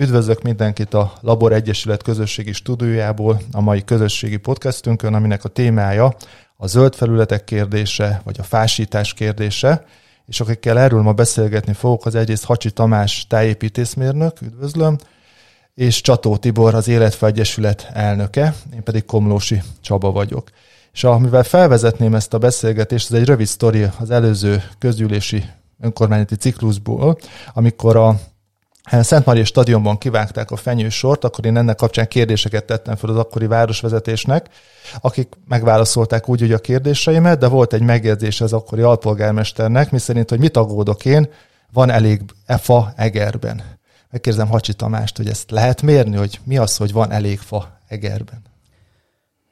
Üdvözlök mindenkit a Labor Egyesület közösségi stúdiójából, a mai közösségi podcastünkön, aminek a témája a zöld felületek kérdése, vagy a fásítás kérdése, és akikkel erről ma beszélgetni fogok, az egyrészt Hacsi Tamás tájépítészmérnök, üdvözlöm, és Csató Tibor, az Életfe Egyesület elnöke, én pedig Komlósi Csaba vagyok. És amivel felvezetném ezt a beszélgetést, ez egy rövid sztori az előző közgyűlési önkormányzati ciklusból, amikor a Szent Maria stadionban kivágták a fenyősort, akkor én ennek kapcsán kérdéseket tettem fel az akkori városvezetésnek, akik megválaszolták úgy, hogy a kérdéseimet, de volt egy megjegyzés az akkori alpolgármesternek, miszerint, hogy mit aggódok én, van elég fa Egerben. Megkérdezem Hacsi Tamást, hogy ezt lehet mérni, hogy mi az, hogy van elég fa Egerben?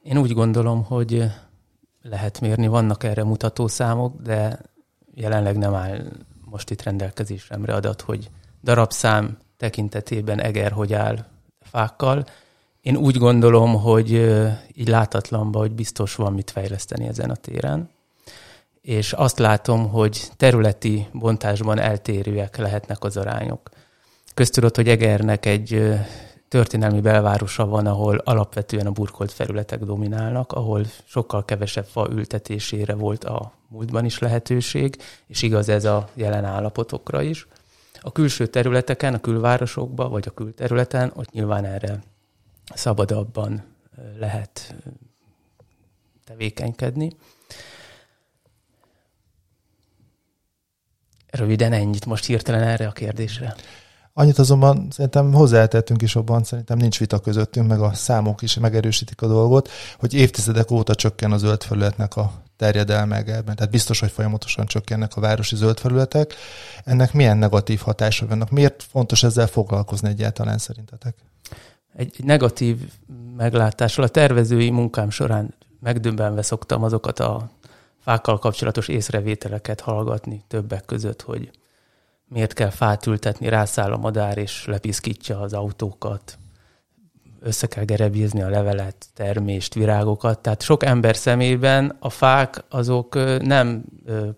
Én úgy gondolom, hogy lehet mérni, vannak erre mutató számok, de jelenleg nem áll most itt rendelkezésemre adat, hogy darabszám tekintetében Eger hogy áll fákkal. Én úgy gondolom, hogy így látatlanban, hogy biztos van mit fejleszteni ezen a téren. És azt látom, hogy területi bontásban eltérőek lehetnek az arányok. Köztudott, hogy Egernek egy történelmi belvárosa van, ahol alapvetően a burkolt felületek dominálnak, ahol sokkal kevesebb fa ültetésére volt a múltban is lehetőség, és igaz ez a jelen állapotokra is. A külső területeken, a külvárosokban, vagy a külterületen, ott nyilván erre szabadabban lehet tevékenykedni. Röviden ennyit most hirtelen erre a kérdésre. Annyit azonban szerintem hozzátettünk is abban, szerintem nincs vita közöttünk, meg a számok is megerősítik a dolgot, hogy évtizedek óta csökken a zöld felületnek a terjedelme Egerben. Tehát biztos, hogy folyamatosan csökkennek a városi zöld felületek. Ennek milyen negatív hatása vannak? Miért fontos ezzel foglalkozni egyáltalán szerintetek? Egy, egy negatív meglátással a tervezői munkám során megdöbbenve szoktam azokat a fákkal kapcsolatos észrevételeket hallgatni többek között, hogy miért kell fát ültetni, rászáll a madár és lepiszkítja az autókat, össze kell gerebézni a levelet, termést, virágokat. Tehát sok ember szemében a fák azok nem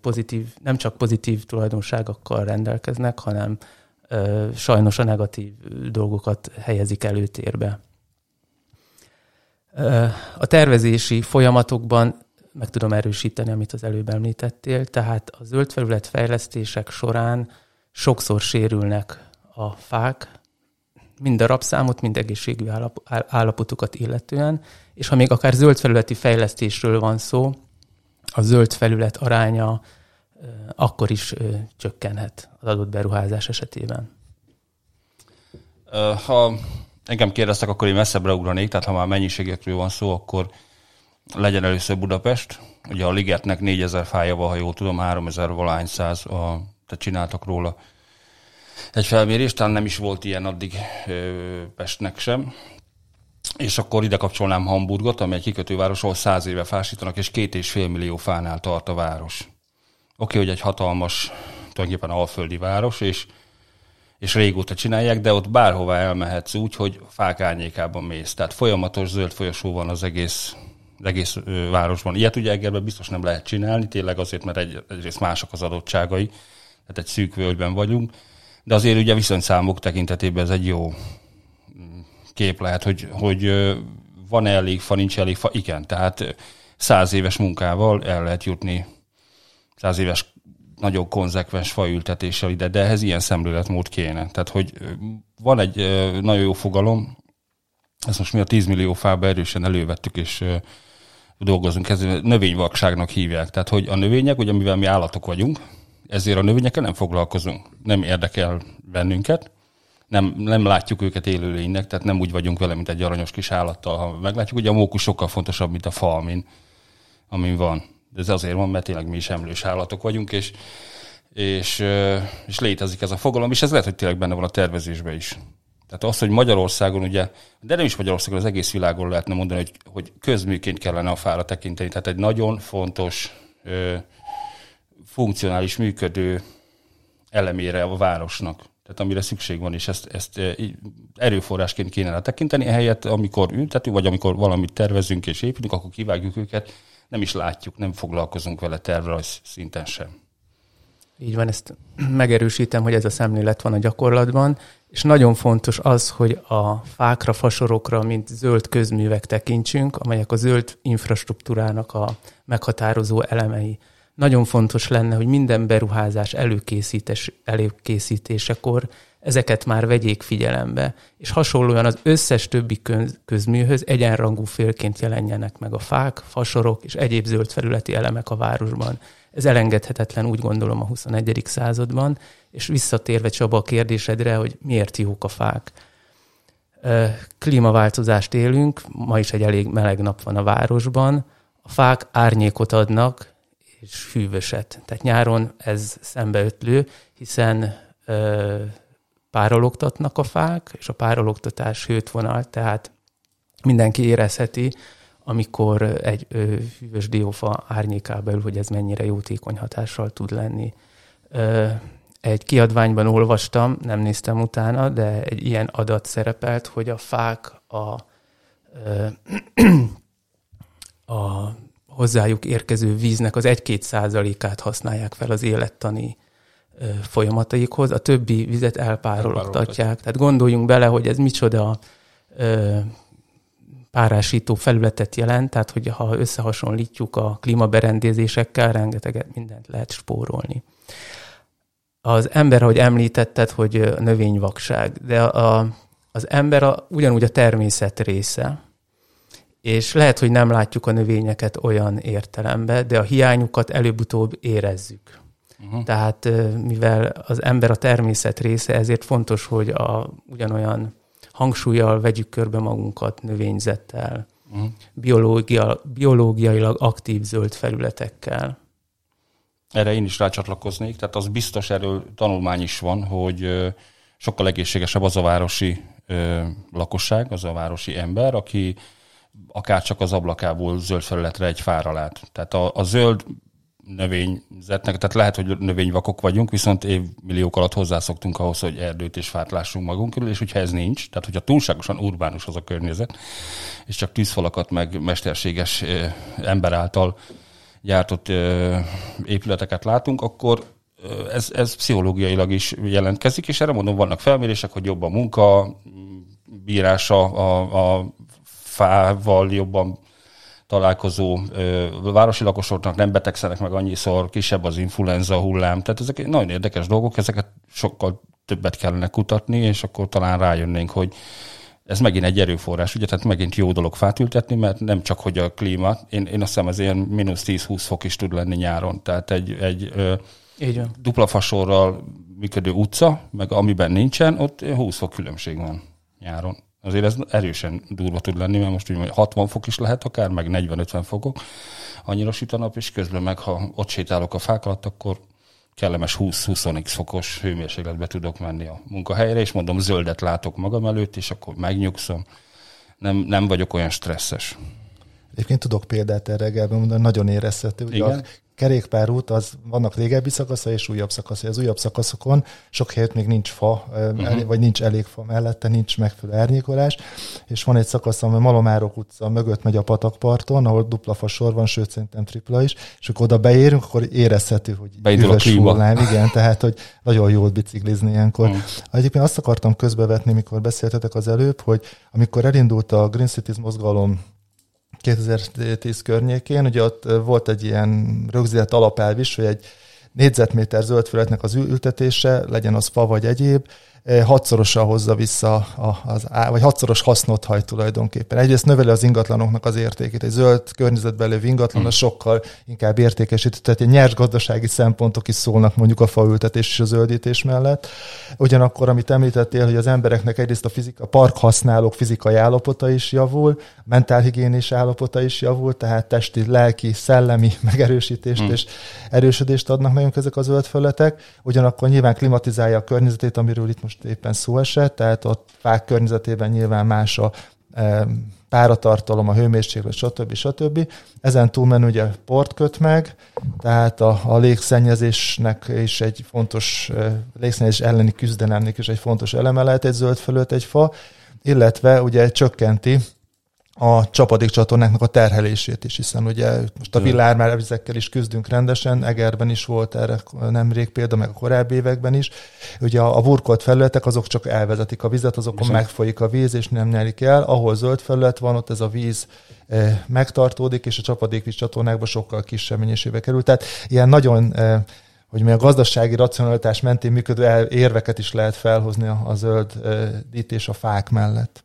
pozitív, nem csak pozitív tulajdonságokkal rendelkeznek, hanem sajnos a negatív dolgokat helyezik előtérbe. A tervezési folyamatokban meg tudom erősíteni, amit az előbb említettél, tehát a zöldfelület fejlesztések során sokszor sérülnek a fák, mind darabszámot, mind egészségű állapotukat illetően, és ha még akár zöld felületi fejlesztésről van szó, a zöld felület aránya akkor is csökkenhet az adott beruházás esetében. Ha engem kérdeztek, akkor én messzebbre ugranék, tehát ha már mennyiségekről van szó, akkor legyen először Budapest. Ugye a Ligetnek 4000 fája van, ha jól tudom, 3000 valány száz, a, tehát csináltak róla egy felmérés, talán nem is volt ilyen addig Pestnek sem. És akkor ide kapcsolnám Hamburgot, ami egy kikötőváros, ahol száz éve fásítanak, és két és fél millió fánál tart a város. Oké, hogy egy hatalmas, tulajdonképpen alföldi város, és, és régóta csinálják, de ott bárhová elmehetsz úgy, hogy fák árnyékában mész. Tehát folyamatos zöld folyosó van az egész, az egész városban. Ilyet ugye Egerben biztos nem lehet csinálni, tényleg azért, mert egy, egyrészt mások az adottságai, tehát egy szűk völgyben vagyunk, de azért ugye viszonyszámok tekintetében ez egy jó kép lehet, hogy, hogy van-e elég fa, nincs elég fa. Igen, tehát száz éves munkával el lehet jutni száz éves nagyon konzekvens faültetéssel ide, de ehhez ilyen szemléletmód kéne. Tehát, hogy van egy nagyon jó fogalom, ezt most mi a 10 millió fába erősen elővettük, és dolgozunk, ez növényvakságnak hívják. Tehát, hogy a növények, ugye mivel mi állatok vagyunk, ezért a növényekkel nem foglalkozunk. Nem érdekel bennünket, nem, nem látjuk őket élőlénynek, tehát nem úgy vagyunk vele, mint egy aranyos kis állattal, ha meglátjuk. Ugye a mókus sokkal fontosabb, mint a fa, amin, amin van. De ez azért van, mert tényleg mi is emlős állatok vagyunk, és, és, és létezik ez a fogalom, és ez lehet, hogy tényleg benne van a tervezésben is. Tehát az, hogy Magyarországon ugye, de nem is Magyarországon, az egész világon lehetne mondani, hogy, hogy közműként kellene a fára tekinteni. Tehát egy nagyon fontos funkcionális, működő elemére a városnak. Tehát amire szükség van, és ezt, ezt erőforrásként kéne tekinteni, ehelyett amikor ültetünk, vagy amikor valamit tervezünk és építünk, akkor kivágjuk őket, nem is látjuk, nem foglalkozunk vele tervrajz szinten sem. Így van, ezt megerősítem, hogy ez a szemlélet van a gyakorlatban, és nagyon fontos az, hogy a fákra, fasorokra, mint zöld közművek tekintsünk, amelyek a zöld infrastruktúrának a meghatározó elemei. Nagyon fontos lenne, hogy minden beruházás előkészítés, előkészítésekor ezeket már vegyék figyelembe, és hasonlóan az összes többi közműhöz egyenrangú félként jelenjenek meg a fák, fasorok és egyéb zöld felületi elemek a városban. Ez elengedhetetlen, úgy gondolom, a 21. században, és visszatérve Csaba a kérdésedre, hogy miért jók a fák. Klímaváltozást élünk, ma is egy elég meleg nap van a városban, a fák árnyékot adnak, és hűvöset. Tehát nyáron ez szembeötlő, hiszen párologtatnak a fák, és a párologtatás hőtvonal, tehát mindenki érezheti, amikor egy ö, hűvös diófa árnyéká belül, hogy ez mennyire jótékony hatással tud lenni. Ö, egy kiadványban olvastam, nem néztem utána, de egy ilyen adat szerepelt, hogy a fák a, ö, a hozzájuk érkező víznek az 1-2 százalékát használják fel az élettani folyamataikhoz, a többi vizet elpárologtatják. Tehát gondoljunk bele, hogy ez micsoda ö, párásító felületet jelent, tehát hogy ha összehasonlítjuk a klímaberendezésekkel, rengeteget mindent lehet spórolni. Az ember, ahogy említetted, hogy növényvakság, de a, az ember a, ugyanúgy a természet része, és lehet, hogy nem látjuk a növényeket olyan értelemben, de a hiányukat előbb-utóbb érezzük. Uh-huh. Tehát mivel az ember a természet része, ezért fontos, hogy a, ugyanolyan hangsúlyjal vegyük körbe magunkat növényzettel, uh-huh. biológia, biológiailag aktív zöld felületekkel. Erre én is rácsatlakoznék, tehát az biztos erről tanulmány is van, hogy sokkal egészségesebb az a városi lakosság, az a városi ember, aki akár csak az ablakából zöld felületre egy fára lát. Tehát a, a zöld növényzetnek, tehát lehet, hogy növényvakok vagyunk, viszont évmilliók alatt hozzászoktunk ahhoz, hogy erdőt és fát lássunk magunk körül, és hogyha ez nincs, tehát hogyha túlságosan urbánus az a környezet, és csak tűzfalakat meg mesterséges ember által gyártott épületeket látunk, akkor ez, ez pszichológiailag is jelentkezik, és erre mondom, vannak felmérések, hogy jobb a munka, bírása a, a fával, jobban találkozó ö, városi lakosoknak nem betegszenek meg annyiszor, kisebb az influenza hullám. Tehát ezek nagyon érdekes dolgok, ezeket sokkal többet kellene kutatni, és akkor talán rájönnénk, hogy ez megint egy erőforrás, ugye, tehát megint jó dolog fát ültetni, mert nem csak, hogy a klíma, én, én azt hiszem ez ilyen mínusz 10-20 fok is tud lenni nyáron, tehát egy, egy ö, Így van. dupla fasorral működő utca, meg amiben nincsen, ott 20 fok különbség van nyáron. Azért ez erősen durva tud lenni, mert most úgy 60 fok is lehet akár, meg 40-50 fokok. Annyira süt a nap, és közben meg, ha ott sétálok a fák alatt, akkor kellemes 20-20 fokos hőmérsékletbe tudok menni a munkahelyre, és mondom, zöldet látok magam előtt, és akkor megnyugszom. Nem, nem vagyok olyan stresszes. Egyébként tudok példát erre reggelben mondani, nagyon érezhető. Ugye Igen? a kerékpárút, az vannak régebbi szakasza és újabb szakasza. Az újabb szakaszokon sok helyet még nincs fa, uh-huh. vagy nincs elég fa mellette, nincs megfelelő árnyékolás, és van egy szakasz, ami Malomárok utca mögött megy a patakparton, ahol dupla fa sor van, sőt szerintem tripla is, és akkor oda beérünk, akkor érezhető, hogy Beindul a hullám, igen, tehát, hogy nagyon jól biciklizni ilyenkor. Uh-huh. Egyébként azt akartam közbevetni, mikor beszéltetek az előbb, hogy amikor elindult a Green Cities mozgalom 2010 környékén, ugye ott volt egy ilyen rögzített alapelv is, hogy egy négyzetméter zöldfületnek az ültetése, legyen az fa vagy egyéb, hatszorosan hozza vissza, az, vagy hatszoros hasznot hajt tulajdonképpen. Egyrészt növeli az ingatlanoknak az értékét. Egy zöld környezetben lévő ingatlan hmm. sokkal inkább értékesít, tehát egy nyers gazdasági szempontok is szólnak mondjuk a faültetés és a zöldítés mellett. Ugyanakkor, amit említettél, hogy az embereknek egyrészt a, fizika, a park használók fizikai állapota is javul, mentálhigiénés állapota is javul, tehát testi, lelki, szellemi megerősítést hmm. és erősödést adnak nekünk ezek a zöld felületek. Ugyanakkor nyilván klimatizálja a környezetét, amiről itt most éppen szó esett, tehát ott fák környezetében nyilván más a e, páratartalom, a hőmérséklet, stb. stb. Ezen túlmenő ugye port köt meg, tehát a, a légszennyezésnek is egy fontos, e, légszennyezés elleni küzdelemnek is egy fontos eleme lehet egy zöld fölött egy fa, illetve ugye csökkenti a csapadékcsatornáknak a terhelését is, hiszen ugye most a villármár vizekkel is küzdünk rendesen, Egerben is volt erre nemrég példa, meg a korábbi években is. Ugye a, a burkolt felületek azok csak elvezetik a vizet, azokon Viszont. megfolyik a víz, és nem nyerik el. Ahol zöld felület van, ott ez a víz e, megtartódik, és a csapadékvíz csatornákban sokkal kisebb mennyiségbe kerül. Tehát ilyen nagyon e, hogy mi a gazdasági racionalitás mentén működő érveket is lehet felhozni a, a zöld e, dítés a fák mellett.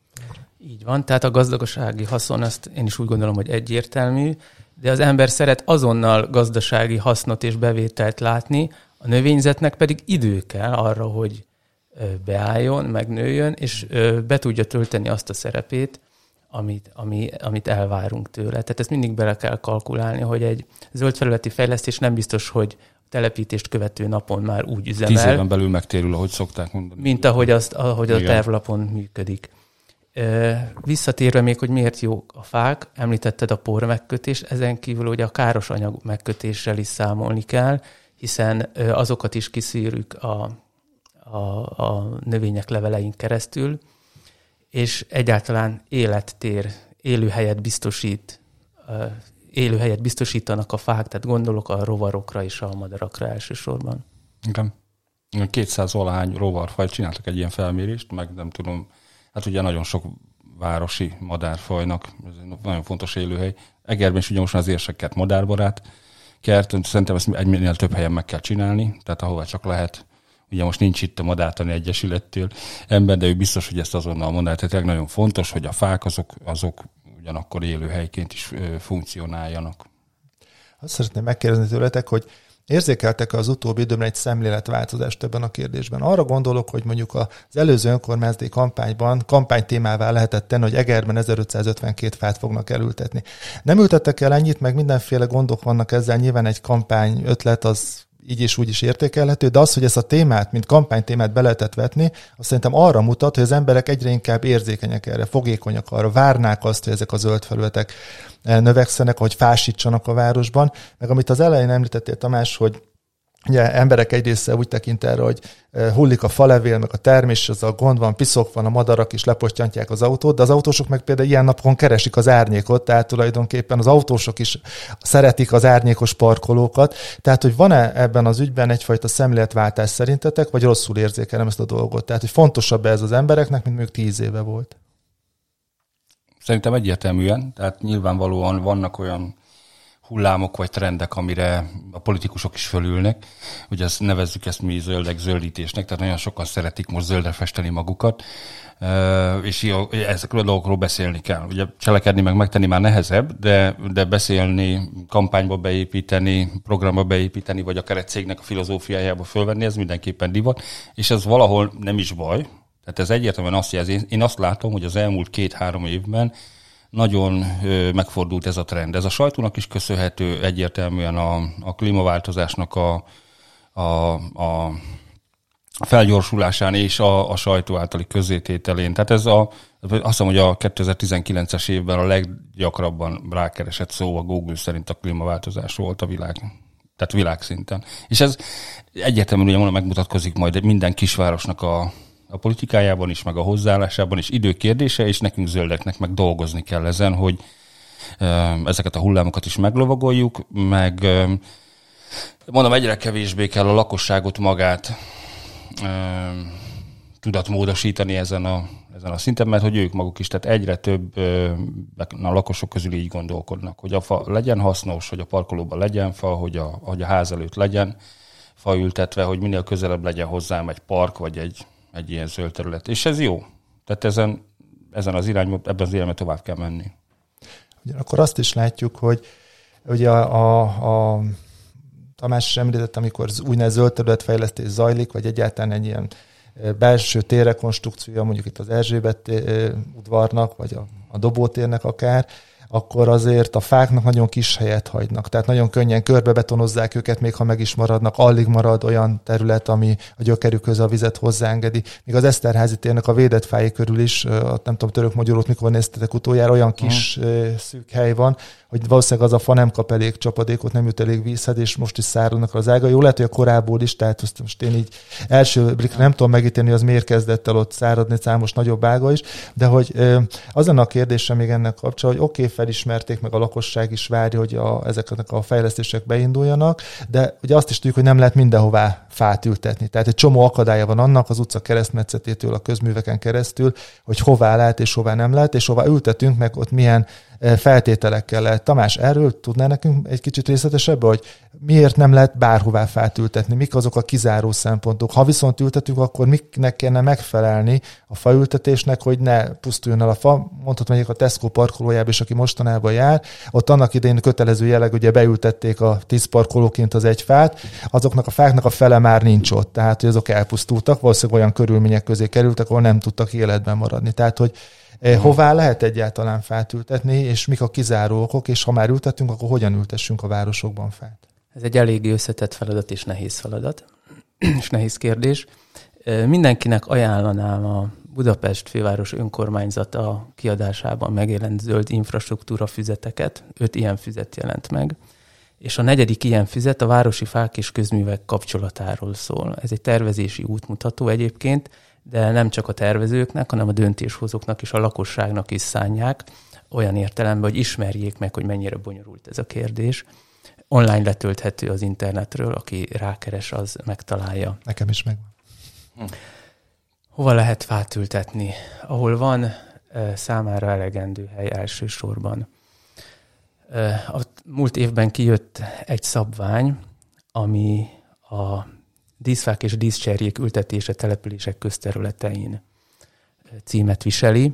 Így van, tehát a gazdasági haszon, ezt én is úgy gondolom, hogy egyértelmű, de az ember szeret azonnal gazdasági hasznot és bevételt látni, a növényzetnek pedig idő kell arra, hogy beálljon, megnőjön, és be tudja tölteni azt a szerepét, amit, ami, amit elvárunk tőle. Tehát ezt mindig bele kell kalkulálni, hogy egy zöld felületi fejlesztés nem biztos, hogy a telepítést követő napon már úgy üzemel. Tíz éven belül megtérül, ahogy szokták mondani. Mint ahogy, azt, ahogy a tervlapon működik. Visszatérve még, hogy miért jó a fák, említetted a por megkötés, ezen kívül ugye a káros anyag megkötéssel is számolni kell, hiszen azokat is kiszűrjük a, a, a növények levelein keresztül, és egyáltalán élettér, élőhelyet biztosít, élőhelyet biztosítanak a fák, tehát gondolok a rovarokra és a madarakra elsősorban. Igen. 200 valahány rovarfaj csináltak egy ilyen felmérést, meg nem tudom, Hát ugye nagyon sok városi madárfajnak, ez egy nagyon fontos élőhely. Egerben is ugye most az érseket madárbarát kert, szerintem ezt egynél több helyen meg kell csinálni, tehát ahova csak lehet. Ugye most nincs itt a Madártani Egyesülettől ember, de ő biztos, hogy ezt azonnal mondál. Tehát nagyon fontos, hogy a fák azok, azok ugyanakkor élőhelyként is funkcionáljanak. Azt szeretném megkérdezni tőletek, hogy Érzékeltek az utóbbi időben egy szemléletváltozást ebben a kérdésben? Arra gondolok, hogy mondjuk az előző önkormányzati kampányban kampány témává lehetett tenni, hogy Egerben 1552 fát fognak elültetni. Nem ültettek el ennyit, meg mindenféle gondok vannak ezzel, nyilván egy kampány ötlet az így is úgy is értékelhető, de az, hogy ezt a témát, mint kampánytémát be lehetett vetni, azt szerintem arra mutat, hogy az emberek egyre inkább érzékenyek erre, fogékonyak arra, várnák azt, hogy ezek a zöld felületek eh, növekszenek, hogy fásítsanak a városban. Meg amit az elején említettél, Tamás, hogy Ugye emberek egy része úgy tekint erre, hogy hullik a falevél, meg a termés, az a gond van, piszok van, a madarak is lepostyantják az autót, de az autósok meg például ilyen napon keresik az árnyékot, tehát tulajdonképpen az autósok is szeretik az árnyékos parkolókat. Tehát, hogy van-e ebben az ügyben egyfajta szemléletváltás szerintetek, vagy rosszul érzékelem ezt a dolgot? Tehát, hogy fontosabb ez az embereknek, mint mondjuk tíz éve volt? Szerintem egyértelműen, tehát nyilvánvalóan vannak olyan hullámok vagy trendek, amire a politikusok is fölülnek. Ugye ezt nevezzük ezt mi zöldek zöldítésnek, tehát nagyon sokan szeretik most zöldre festeni magukat, és ezekről a dolgokról beszélni kell. Ugye cselekedni meg megtenni már nehezebb, de, de beszélni, kampányba beépíteni, programba beépíteni, vagy akár egy cégnek a filozófiájába fölvenni, ez mindenképpen divat, és ez valahol nem is baj, tehát ez egyértelműen azt jelzi, én azt látom, hogy az elmúlt két-három évben nagyon megfordult ez a trend. Ez a sajtónak is köszönhető egyértelműen a, a klímaváltozásnak a, a, a felgyorsulásán és a, a sajtó általi közzétételén. Tehát ez a, azt hiszem, hogy a 2019-es évben a leggyakrabban rákeresett szó a Google szerint a klímaváltozás volt a világ. Tehát világszinten. És ez egyértelműen ugye mondom, megmutatkozik majd minden kisvárosnak a, a politikájában is, meg a hozzáállásában is. Időkérdése, és nekünk zöldeknek meg dolgozni kell ezen, hogy ezeket a hullámokat is meglovagoljuk, meg mondom, egyre kevésbé kell a lakosságot magát tudatmódosítani ezen a, ezen a szinten, mert hogy ők maguk is, tehát egyre több a lakosok közül így gondolkodnak, hogy a fa legyen hasznos, hogy a parkolóban legyen fa, hogy a, hogy a ház előtt legyen fa ültetve, hogy minél közelebb legyen hozzám egy park, vagy egy egy ilyen zöld terület. És ez jó. Tehát ezen, ezen az irányban, ebben az irányban tovább kell menni. Ugyanakkor azt is látjuk, hogy ugye a, a, a Tamás is említett, amikor úgynevezett zöld területfejlesztés zajlik, vagy egyáltalán egy ilyen belső térrekonstrukciója, mondjuk itt az Erzsébet udvarnak, vagy a, a Dobótérnek akár, akkor azért a fáknak nagyon kis helyet hagynak. Tehát nagyon könnyen körbebetonozzák őket, még ha meg is maradnak, alig marad olyan terület, ami a gyökerükhöz a vizet hozzáengedi. Míg az Eszterházi térnek a védett fái körül is, nem tudom, török magyarót mikor néztetek utoljára, olyan kis uh-huh. szűk hely van, hogy valószínűleg az a fa nem kap elég csapadékot, nem jut elég vízhez, és most is száradnak az ága. Jó, lehet, hogy a korábból is, tehát azt most én így első blik nem tudom megítélni, az miért kezdett el ott száradni számos nagyobb ága is, de hogy az a kérdése még ennek kapcsolatban, hogy oké, okay, felismerték, meg a lakosság is várja, hogy a, ezeknek a fejlesztések beinduljanak, de ugye azt is tudjuk, hogy nem lehet mindenhová fát ültetni. Tehát egy csomó akadálya van annak az utca keresztmetszetétől a közműveken keresztül, hogy hová lehet és hová nem lehet, és hová ültetünk, meg ott milyen feltételekkel lehet. Tamás, erről tudná nekünk egy kicsit részletesebb, hogy miért nem lehet bárhová fát ültetni, mik azok a kizáró szempontok. Ha viszont ültetünk, akkor miknek kellene megfelelni a faültetésnek, hogy ne pusztuljon el a fa. Mondhatom mondjuk a Tesco parkolójába is, aki mostanában jár, ott annak idején kötelező jelleg, ugye beültették a tíz parkolóként az egy fát, azoknak a fáknak a fele már nincs ott, tehát hogy azok elpusztultak, valószínűleg olyan körülmények közé kerültek, ahol nem tudtak életben maradni. Tehát, hogy Uh-huh. Hová lehet egyáltalán fát ültetni, és mik a kizáró okok, és ha már ültetünk, akkor hogyan ültessünk a városokban fát? Ez egy eléggé összetett feladat és nehéz feladat, és nehéz kérdés. Mindenkinek ajánlanám a Budapest főváros önkormányzata kiadásában megjelent zöld infrastruktúra füzeteket. Öt ilyen füzet jelent meg. És a negyedik ilyen füzet a városi fák és közművek kapcsolatáról szól. Ez egy tervezési útmutató egyébként, de nem csak a tervezőknek, hanem a döntéshozóknak és a lakosságnak is szánják, olyan értelemben, hogy ismerjék meg, hogy mennyire bonyolult ez a kérdés. Online letölthető az internetről, aki rákeres, az megtalálja. Nekem is megvan. Hm. Hova lehet fát ültetni? Ahol van számára elegendő hely elsősorban. A múlt évben kijött egy szabvány, ami a díszfák és díszcserjék ültetése települések közterületein címet viseli.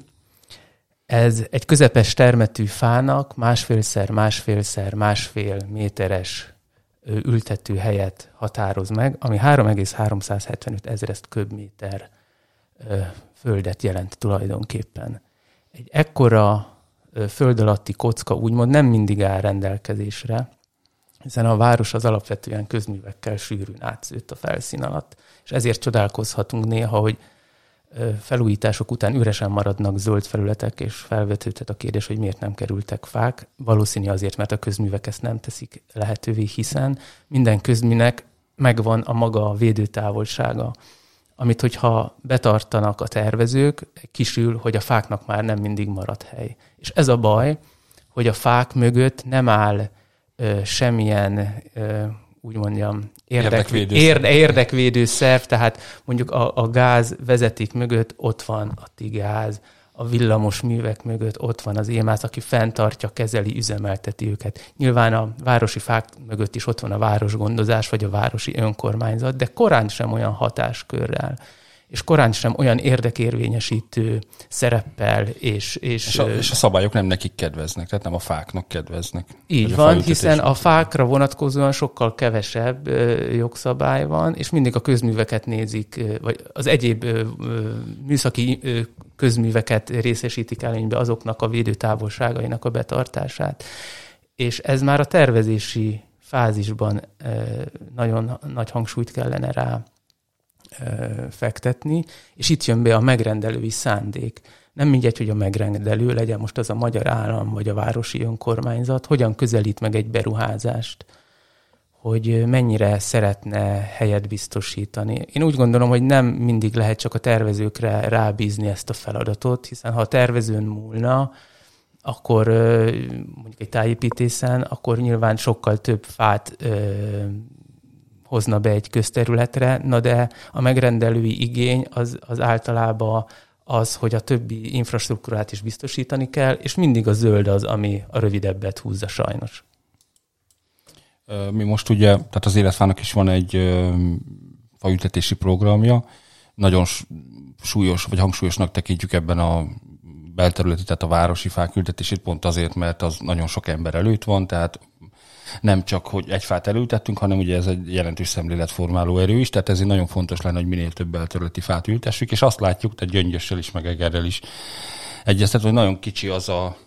Ez egy közepes termetű fának másfélszer, másfélszer, másfél méteres ültető helyet határoz meg, ami 3,375 ezerest köbméter földet jelent tulajdonképpen. Egy ekkora föld alatti kocka úgymond nem mindig áll rendelkezésre, hiszen a város az alapvetően közművekkel sűrűn átszőtt a felszín alatt, és ezért csodálkozhatunk néha, hogy felújítások után üresen maradnak zöld felületek, és felvetődhet a kérdés, hogy miért nem kerültek fák. Valószínű azért, mert a közművek ezt nem teszik lehetővé, hiszen minden közműnek megvan a maga védőtávolsága, amit hogyha betartanak a tervezők, kisül, hogy a fáknak már nem mindig marad hely. És ez a baj, hogy a fák mögött nem áll semmilyen, úgy mondjam, érdekvédő, érde, érdekvédő szerv, tehát mondjuk a, a gáz vezeték mögött ott van a tigáz, a villamos művek mögött ott van az émász, aki fenntartja, kezeli, üzemelteti őket. Nyilván a városi fák mögött is ott van a városgondozás, vagy a városi önkormányzat, de korán sem olyan hatáskörrel és korán sem olyan érdekérvényesítő szereppel, és... És, és, a, és a szabályok nem nekik kedveznek, tehát nem a fáknak kedveznek. Így van, a hiszen a fákra vonatkozóan sokkal kevesebb jogszabály van, és mindig a közműveket nézik, vagy az egyéb műszaki közműveket részesítik előnybe azoknak a védőtávolságainak a betartását. És ez már a tervezési fázisban nagyon nagy hangsúlyt kellene rá fektetni, és itt jön be a megrendelői szándék. Nem mindegy, hogy a megrendelő legyen most az a magyar állam vagy a városi önkormányzat, hogyan közelít meg egy beruházást, hogy mennyire szeretne helyet biztosítani. Én úgy gondolom, hogy nem mindig lehet csak a tervezőkre rábízni ezt a feladatot, hiszen ha a tervezőn múlna, akkor mondjuk egy tájépítészen, akkor nyilván sokkal több fát hozna be egy közterületre, na de a megrendelői igény az, az általában az, hogy a többi infrastruktúrát is biztosítani kell, és mindig a zöld az, ami a rövidebbet húzza sajnos. Mi most ugye, tehát az életfának is van egy faültetési programja, nagyon súlyos, vagy hangsúlyosnak tekintjük ebben a belterületi, tehát a városi fák ültetését pont azért, mert az nagyon sok ember előtt van, tehát nem csak, hogy egy fát elültettünk, hanem ugye ez egy jelentős szemléletformáló erő is, tehát ezért nagyon fontos lenne, hogy minél több belterületi fát ültessük, és azt látjuk, tehát gyöngyössel is, meg egerrel is egyeztet, hogy nagyon kicsi az a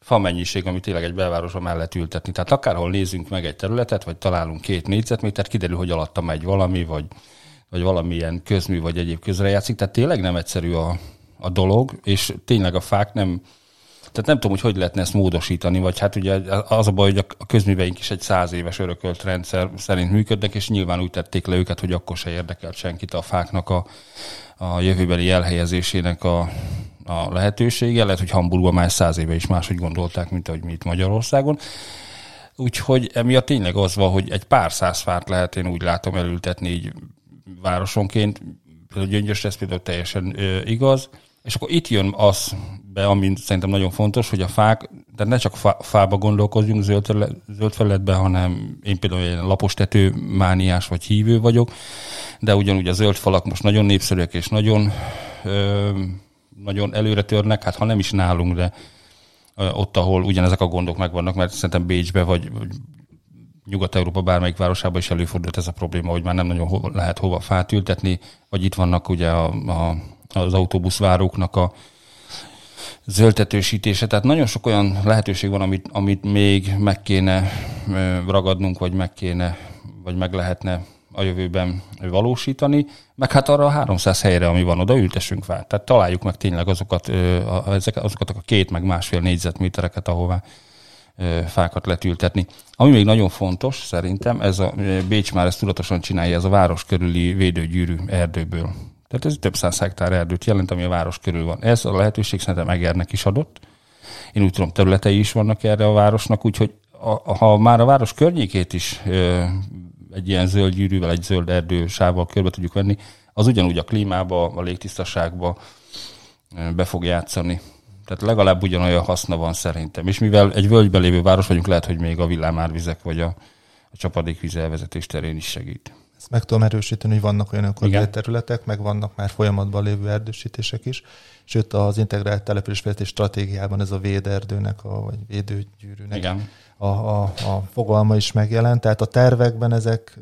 fa mennyiség, amit tényleg egy belvárosban mellett ültetni. Tehát akárhol nézzünk meg egy területet, vagy találunk két négyzetmétert, kiderül, hogy alatta megy valami, vagy, vagy valamilyen közmű, vagy egyéb közrejátszik. Tehát tényleg nem egyszerű a, a dolog, és tényleg a fák nem, Tehát nem tudom, hogy hogy lehetne ezt módosítani, vagy hát ugye az a baj, hogy a közműveink is egy száz éves örökölt rendszer szerint működnek, és nyilván úgy tették le őket, hogy akkor se érdekelt senkit a fáknak a, a jövőbeli elhelyezésének a, a lehetősége. Lehet, hogy Hamburgban már száz éve is máshogy gondolták, mint ahogy mi itt Magyarországon. Úgyhogy emiatt tényleg az van, hogy egy pár száz fát lehet, én úgy látom elültetni így városonként. Például Gyöngyös ez például teljesen ö, igaz. És akkor itt jön az be, ami szerintem nagyon fontos, hogy a fák, tehát ne csak fá, fába gondolkozjunk zöld, terület, zöld felületben, hanem én például egy lapos tető mániás vagy hívő vagyok, de ugyanúgy a zöld falak most nagyon népszerűek és nagyon, ö, nagyon előre törnek, hát ha nem is nálunk, de ott, ahol ugyanezek a gondok megvannak, mert szerintem Bécsbe vagy, vagy Nyugat-Európa bármelyik városában is előfordult ez a probléma, hogy már nem nagyon ho- lehet hova fát ültetni, vagy itt vannak ugye a, a, az autóbuszváróknak a zöldetősítése. Tehát nagyon sok olyan lehetőség van, amit, amit még meg kéne ragadnunk, vagy meg kéne, vagy meg lehetne a jövőben valósítani, meg hát arra a 300 helyre, ami van, oda ültessünk fát. Tehát találjuk meg tényleg azokat, azokat a két, meg másfél négyzetmétereket, ahová fákat letültetni. Ami még nagyon fontos szerintem, ez a Bécs már ezt tudatosan csinálja, ez a város körüli védőgyűrű erdőből. Tehát ez több száz hektár erdőt jelent, ami a város körül van. Ez a lehetőség szerintem Egernek is adott. Én úgy tudom, területei is vannak erre a városnak, úgyhogy a, ha már a város környékét is ö, egy ilyen zöld gyűrűvel, egy zöld erdősával körbe tudjuk venni, az ugyanúgy a klímába, a légtisztaságba be fog játszani. Tehát legalább ugyanolyan haszna van szerintem. És mivel egy völgyben lévő város vagyunk, lehet, hogy még a villámárvizek vagy a, a csapadékvíz elvezetés terén is segít. Ezt meg tudom erősíteni, hogy vannak olyan önkormányzati területek, meg vannak már folyamatban lévő erdősítések is. Sőt, az integrált településfejlesztés stratégiában ez a véderdőnek, a, vagy védőgyűrűnek Igen. A, a, a fogalma is megjelent. Tehát a tervekben ezek,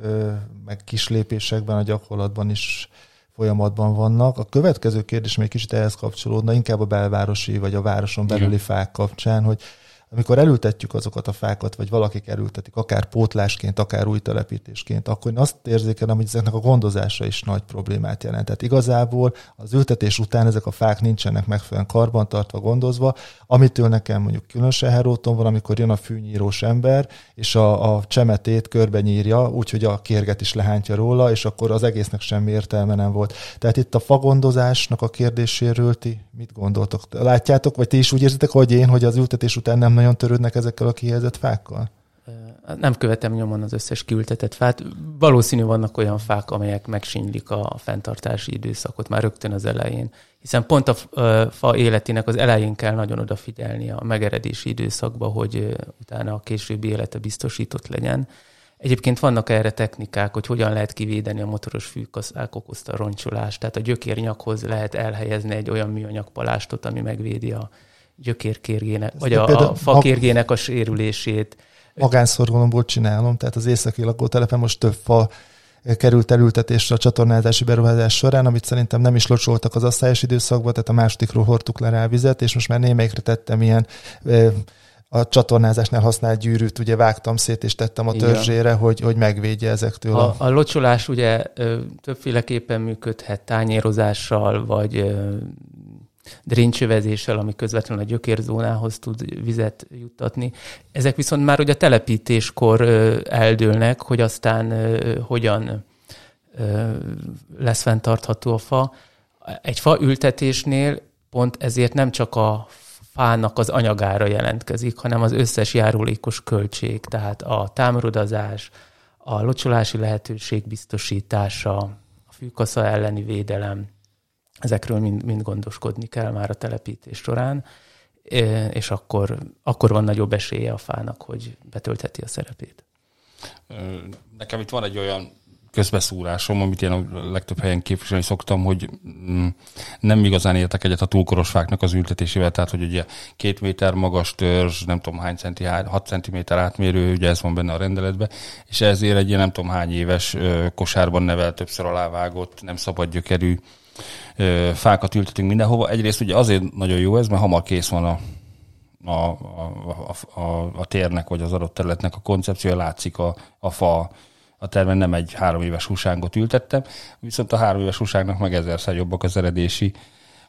meg kislépésekben, a gyakorlatban is folyamatban vannak. A következő kérdés még kicsit ehhez kapcsolódna, inkább a belvárosi vagy a városon belüli Igen. fák kapcsán, hogy amikor elültetjük azokat a fákat, vagy valakik elültetik, akár pótlásként, akár új telepítésként, akkor én azt érzékelem, hogy ezeknek a gondozása is nagy problémát jelent. Tehát igazából az ültetés után ezek a fák nincsenek megfelelően karbantartva, gondozva, amitől nekem mondjuk különösen heróton van, amikor jön a fűnyírós ember, és a, a csemetét körbenyírja, úgyhogy a kérget is lehántja róla, és akkor az egésznek semmi értelme nem volt. Tehát itt a fagondozásnak a kérdéséről ti mit gondoltok? Látjátok, vagy ti is úgy érzitek, hogy én, hogy az ültetés után nem nagyon törődnek ezekkel a kihelyezett fákkal? Nem követem nyomon az összes kiültetett fát. Valószínű vannak olyan fák, amelyek megsínylik a fenntartási időszakot már rögtön az elején. Hiszen pont a fa életének az elején kell nagyon odafigyelni a megeredési időszakba, hogy utána a későbbi élete biztosított legyen. Egyébként vannak erre technikák, hogy hogyan lehet kivédeni a motoros fűkaszák okozta roncsolást. Tehát a gyökérnyakhoz lehet elhelyezni egy olyan műanyag palástot, ami megvédi a gyökérkérgének, vagy a, a fakérgének a sérülését. Magánszorgalomból csinálom, tehát az északi lakótelepen most több fa került elültetésre a csatornázási beruházás során, amit szerintem nem is locsoltak az asszályos időszakban, tehát a másodikról hordtuk le rá vizet, és most már némelyikre tettem ilyen a csatornázásnál használt gyűrűt ugye vágtam szét, és tettem a törzsére, hogy, hogy megvédje ezektől. A, a locsolás ugye többféleképpen működhet tányérozással, vagy drincsövezéssel, ami közvetlenül a gyökérzónához tud vizet juttatni. Ezek viszont már ugye a telepítéskor eldőlnek, hogy aztán hogyan lesz fenntartható a fa. Egy fa ültetésnél pont ezért nem csak a fának az anyagára jelentkezik, hanem az összes járulékos költség, tehát a támorodazás, a locsolási lehetőség biztosítása, a fűkasza elleni védelem, ezekről mind, mind gondoskodni kell már a telepítés során, és akkor, akkor van nagyobb esélye a fának, hogy betöltheti a szerepét. Nekem itt van egy olyan közbeszúrásom, amit én a legtöbb helyen képviselni szoktam, hogy mm, nem igazán értek egyet a túlkoros fáknak az ültetésével, tehát hogy ugye két méter magas törzs, nem tudom hány centi, 6 centiméter átmérő, ugye ez van benne a rendeletben, és ezért egy ilyen nem tudom hány éves kosárban nevel, többször alávágott, nem szabad gyökerű fákat ültetünk mindenhova. Egyrészt ugye azért nagyon jó ez, mert hamar kész van a, a, a, a, a térnek, vagy az adott területnek a koncepciója, látszik a, a fa a termen nem egy három éves húsángot ültettem, viszont a három éves húságnak meg ezerszer jobbak az eredési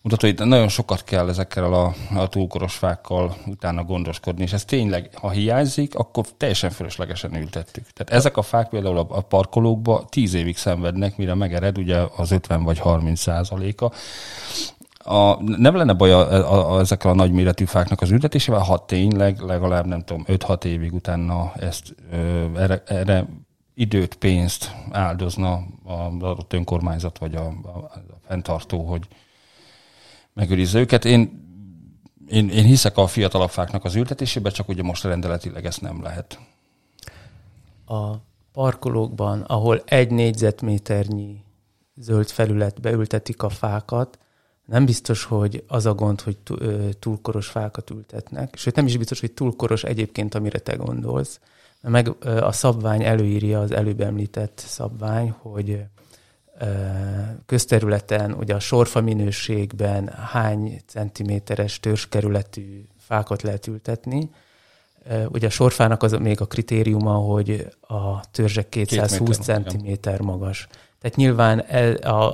mutató, hogy nagyon sokat kell ezekkel a, a túlkoros fákkal utána gondoskodni, és ez tényleg, ha hiányzik, akkor teljesen fölöslegesen ültettük. Tehát ezek a fák például a, a parkolókba tíz évig szenvednek, mire megered ugye az 50 vagy 30 százaléka. A, nem lenne baj a, a, a, ezekkel a nagyméretű fáknak az ültetésével, ha tényleg legalább nem tudom, 5-6 évig utána ezt ö, erre, erre időt, pénzt áldozna az adott önkormányzat vagy a, a, a fenntartó, hogy megőrizze őket. Én, én, én hiszek a fiatalabb fáknak az ültetésébe, csak ugye most rendeletileg ezt nem lehet. A parkolókban, ahol egy négyzetméternyi zöld felületbe ültetik a fákat, nem biztos, hogy az a gond, hogy túlkoros fákat ültetnek, sőt nem is biztos, hogy túlkoros egyébként, amire te gondolsz. Meg a szabvány előírja az előbb említett szabvány, hogy közterületen, ugye a sorfa minőségben hány centiméteres törzskerületű fákat lehet ültetni. Ugye a sorfának az még a kritériuma, hogy a törzsek 220 cm magas. Tehát nyilván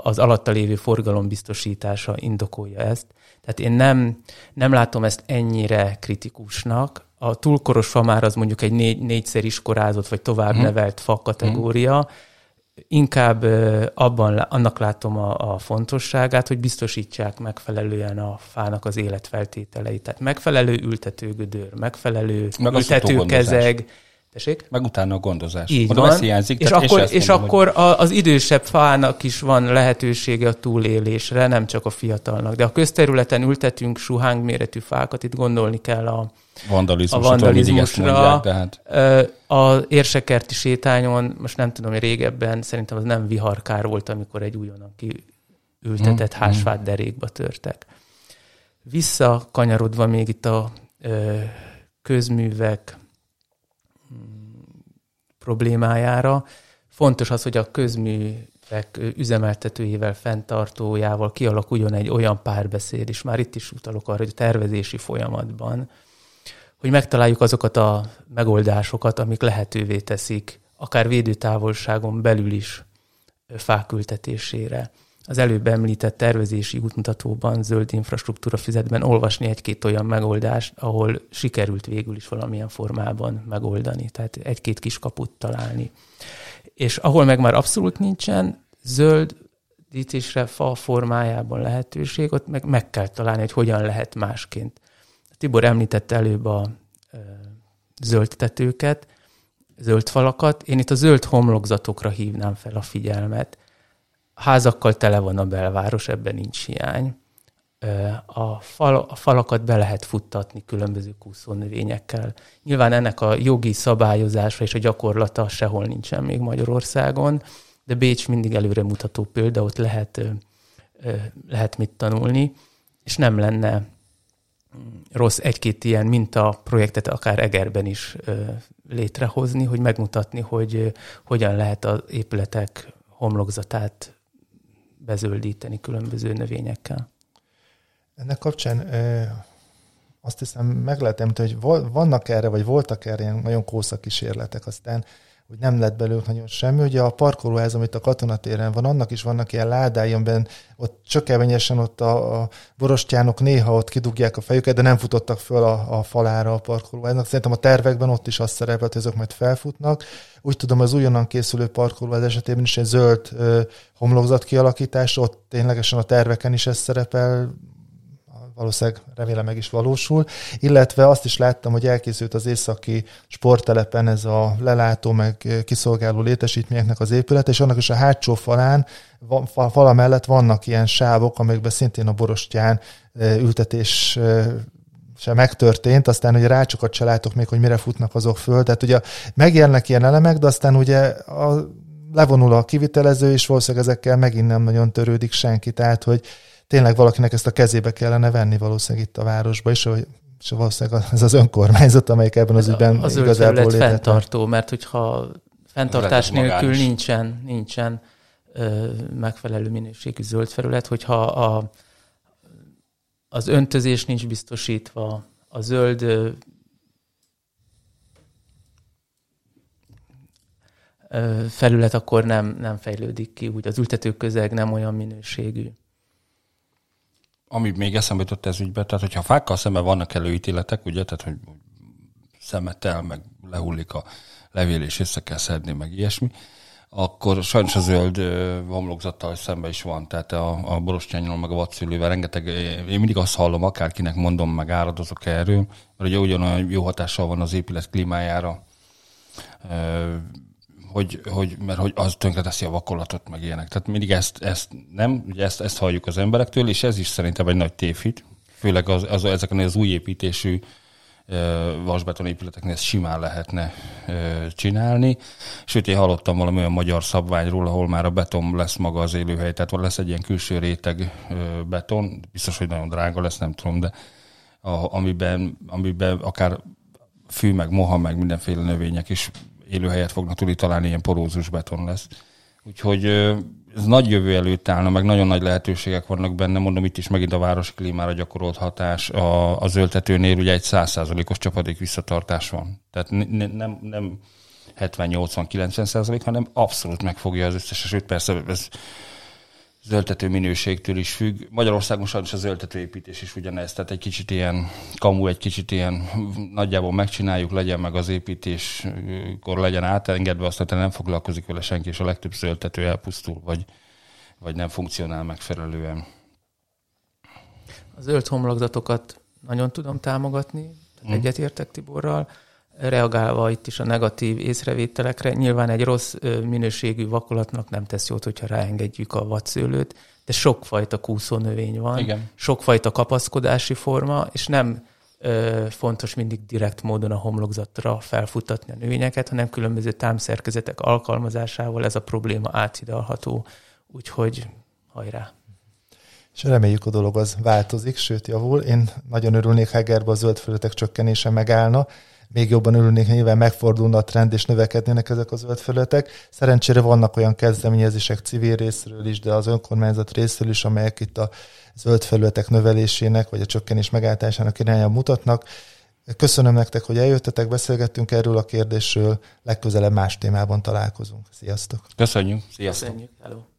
az alatta lévő forgalom biztosítása indokolja ezt. Tehát én nem, nem látom ezt ennyire kritikusnak. A túlkoros fa már az mondjuk egy négy, négyszer iskorázott vagy tovább hmm. nevelt fa kategória. Hmm inkább abban annak látom a, a fontosságát, hogy biztosítsák megfelelően a fának az életfeltételeit. Tehát megfelelő ültetőgödör, megfelelő Meg ültetőkezeg, Tessék? Meg utána a gondozás. Így van. hiányzik. És akkor, és, és mondom, akkor hogy... az idősebb fának is van lehetősége a túlélésre, nem csak a fiatalnak. De a közterületen ültetünk suháng méretű fákat, itt gondolni kell a, Vandalizmus, a vandalizmusra. Mondják, tehát. A érsekerti sétányon, most nem tudom, hogy régebben szerintem az nem viharkár volt, amikor egy újonnan kiültetett hmm. hásfát derékba törtek. Visszakanyarodva még itt a közművek problémájára. Fontos az, hogy a közművek üzemeltetőjével, fenntartójával kialakuljon egy olyan párbeszéd, és már itt is utalok arra, hogy a tervezési folyamatban, hogy megtaláljuk azokat a megoldásokat, amik lehetővé teszik, akár védőtávolságon belül is fák ültetésére az előbb említett tervezési útmutatóban, zöld infrastruktúra fizetben olvasni egy-két olyan megoldást, ahol sikerült végül is valamilyen formában megoldani, tehát egy-két kis kaput találni. És ahol meg már abszolút nincsen zöld dítésre fa formájában lehetőség, ott meg, meg kell találni, hogy hogyan lehet másként. Tibor említette előbb a zöld tetőket, zöld falakat. Én itt a zöld homlokzatokra hívnám fel a figyelmet házakkal tele van a belváros, ebben nincs hiány. A, fal, a falakat be lehet futtatni különböző kúszónövényekkel. Nyilván ennek a jogi szabályozása és a gyakorlata sehol nincsen még Magyarországon, de Bécs mindig előremutató példa, ott lehet, lehet mit tanulni, és nem lenne mm, rossz egy-két ilyen minta projektet akár Egerben is létrehozni, hogy megmutatni, hogy hogyan lehet az épületek homlokzatát bezöldíteni különböző növényekkel. Ennek kapcsán azt hiszem meg lehet említeni, hogy vannak erre, vagy voltak erre ilyen nagyon kósza kísérletek, aztán hogy nem lett belőlük nagyon semmi. Ugye a parkolóház, amit a katonatéren van, annak is vannak ilyen ládái, amiben ott csökevényesen ott a, a borostyánok néha ott kidugják a fejüket, de nem futottak föl a, a falára a parkolóháznak. Szerintem a tervekben ott is azt szerepelt, hogy azok majd felfutnak. Úgy tudom, az újonnan készülő parkolóház esetében is egy zöld ö, homlokzat kialakítás, ott ténylegesen a terveken is ez szerepel, valószínűleg remélem meg is valósul, illetve azt is láttam, hogy elkészült az északi sporttelepen ez a lelátó meg kiszolgáló létesítményeknek az épület, és annak is a hátsó falán, fala mellett vannak ilyen sávok, amikben szintén a borostyán ültetés se megtörtént, aztán ugye rácsokat se látok még, hogy mire futnak azok föl, tehát ugye megjelennek ilyen elemek, de aztán ugye a, levonul a kivitelező, és valószínűleg ezekkel megint nem nagyon törődik senki, tehát hogy tényleg valakinek ezt a kezébe kellene venni valószínűleg itt a városba, és, hogy, és valószínűleg ez az önkormányzat, amelyik ebben az ügyben az igazából létezett. fenntartó, mert hogyha fenntartás nélkül nincsen, nincsen ö, megfelelő minőségű zöld felület, hogyha a, az öntözés nincs biztosítva, a zöld felület akkor nem, nem fejlődik ki, úgy. Az ültető közeg nem olyan minőségű. Ami még eszembe jutott ez ügybe, tehát hogyha fákkal szemben vannak előítéletek, ugye, tehát hogy szemetel, meg lehullik a levél, és össze kell szedni, meg ilyesmi, akkor sajnos a zöld homlokzattal szemben is van, tehát a, a borostyányról, meg a vadszülővel rengeteg, én mindig azt hallom, akárkinek mondom, meg áradozok erről, mert ugye ugyanolyan jó hatással van az épület klímájára, hogy, hogy, mert hogy az tönkreteszi a vakolatot, meg ilyenek. Tehát mindig ezt, ezt nem, ugye ezt, ezt halljuk az emberektől, és ez is szerintem egy nagy tévhit, főleg az, az, ezeken az új építésű vasbeton épületeknél ezt simán lehetne csinálni. Sőt, én hallottam valami olyan magyar szabványról, ahol már a beton lesz maga az élőhely, tehát lesz egy ilyen külső réteg beton, biztos, hogy nagyon drága lesz, nem tudom, de a, amiben, amiben akár fű, meg moha, meg mindenféle növények is élőhelyet fognak tudni találni, ilyen porózus beton lesz. Úgyhogy ez nagy jövő előtt állna, meg nagyon nagy lehetőségek vannak benne, mondom itt is megint a városi klímára gyakorolt hatás. A, a zöldtetőnél ugye egy százszázalékos csapadék visszatartás van. Tehát ne, nem, nem 70-80-90 százalék, hanem abszolút megfogja az összes, sőt persze ez zöldtető minőségtől is függ. Magyarországon sajnos a zöldtetőépítés is ugyanez, tehát egy kicsit ilyen kamu, egy kicsit ilyen nagyjából megcsináljuk, legyen meg az építéskor legyen átengedve, aztán nem foglalkozik vele senki, és a legtöbb zöldtető elpusztul, vagy, vagy nem funkcionál megfelelően. A zöld homlokzatokat nagyon tudom támogatni, tehát mm. egyetértek Tiborral reagálva itt is a negatív észrevételekre, nyilván egy rossz minőségű vakolatnak nem tesz jót, hogyha ráengedjük a vadszőlőt, de sokfajta kúszónövény van, Igen. sokfajta kapaszkodási forma, és nem ö, fontos mindig direkt módon a homlokzatra felfutatni a növényeket, hanem különböző támszerkezetek alkalmazásával ez a probléma áthidalható. Úgyhogy hajrá! És reméljük a dolog az változik, sőt javul. Én nagyon örülnék, ha Egerbe a zöld csökkenése megállna, még jobban örülnék, nyilván megfordulna a trend, és növekednének ezek a zöld felületek. Szerencsére vannak olyan kezdeményezések civil részről is, de az önkormányzat részről is, amelyek itt a zöld felületek növelésének, vagy a csökkenés megállításának irányába mutatnak. Köszönöm nektek, hogy eljöttetek, beszélgettünk erről a kérdésről, legközelebb más témában találkozunk. Sziasztok! Köszönjük! Sziasztok! Köszönjük! Hello.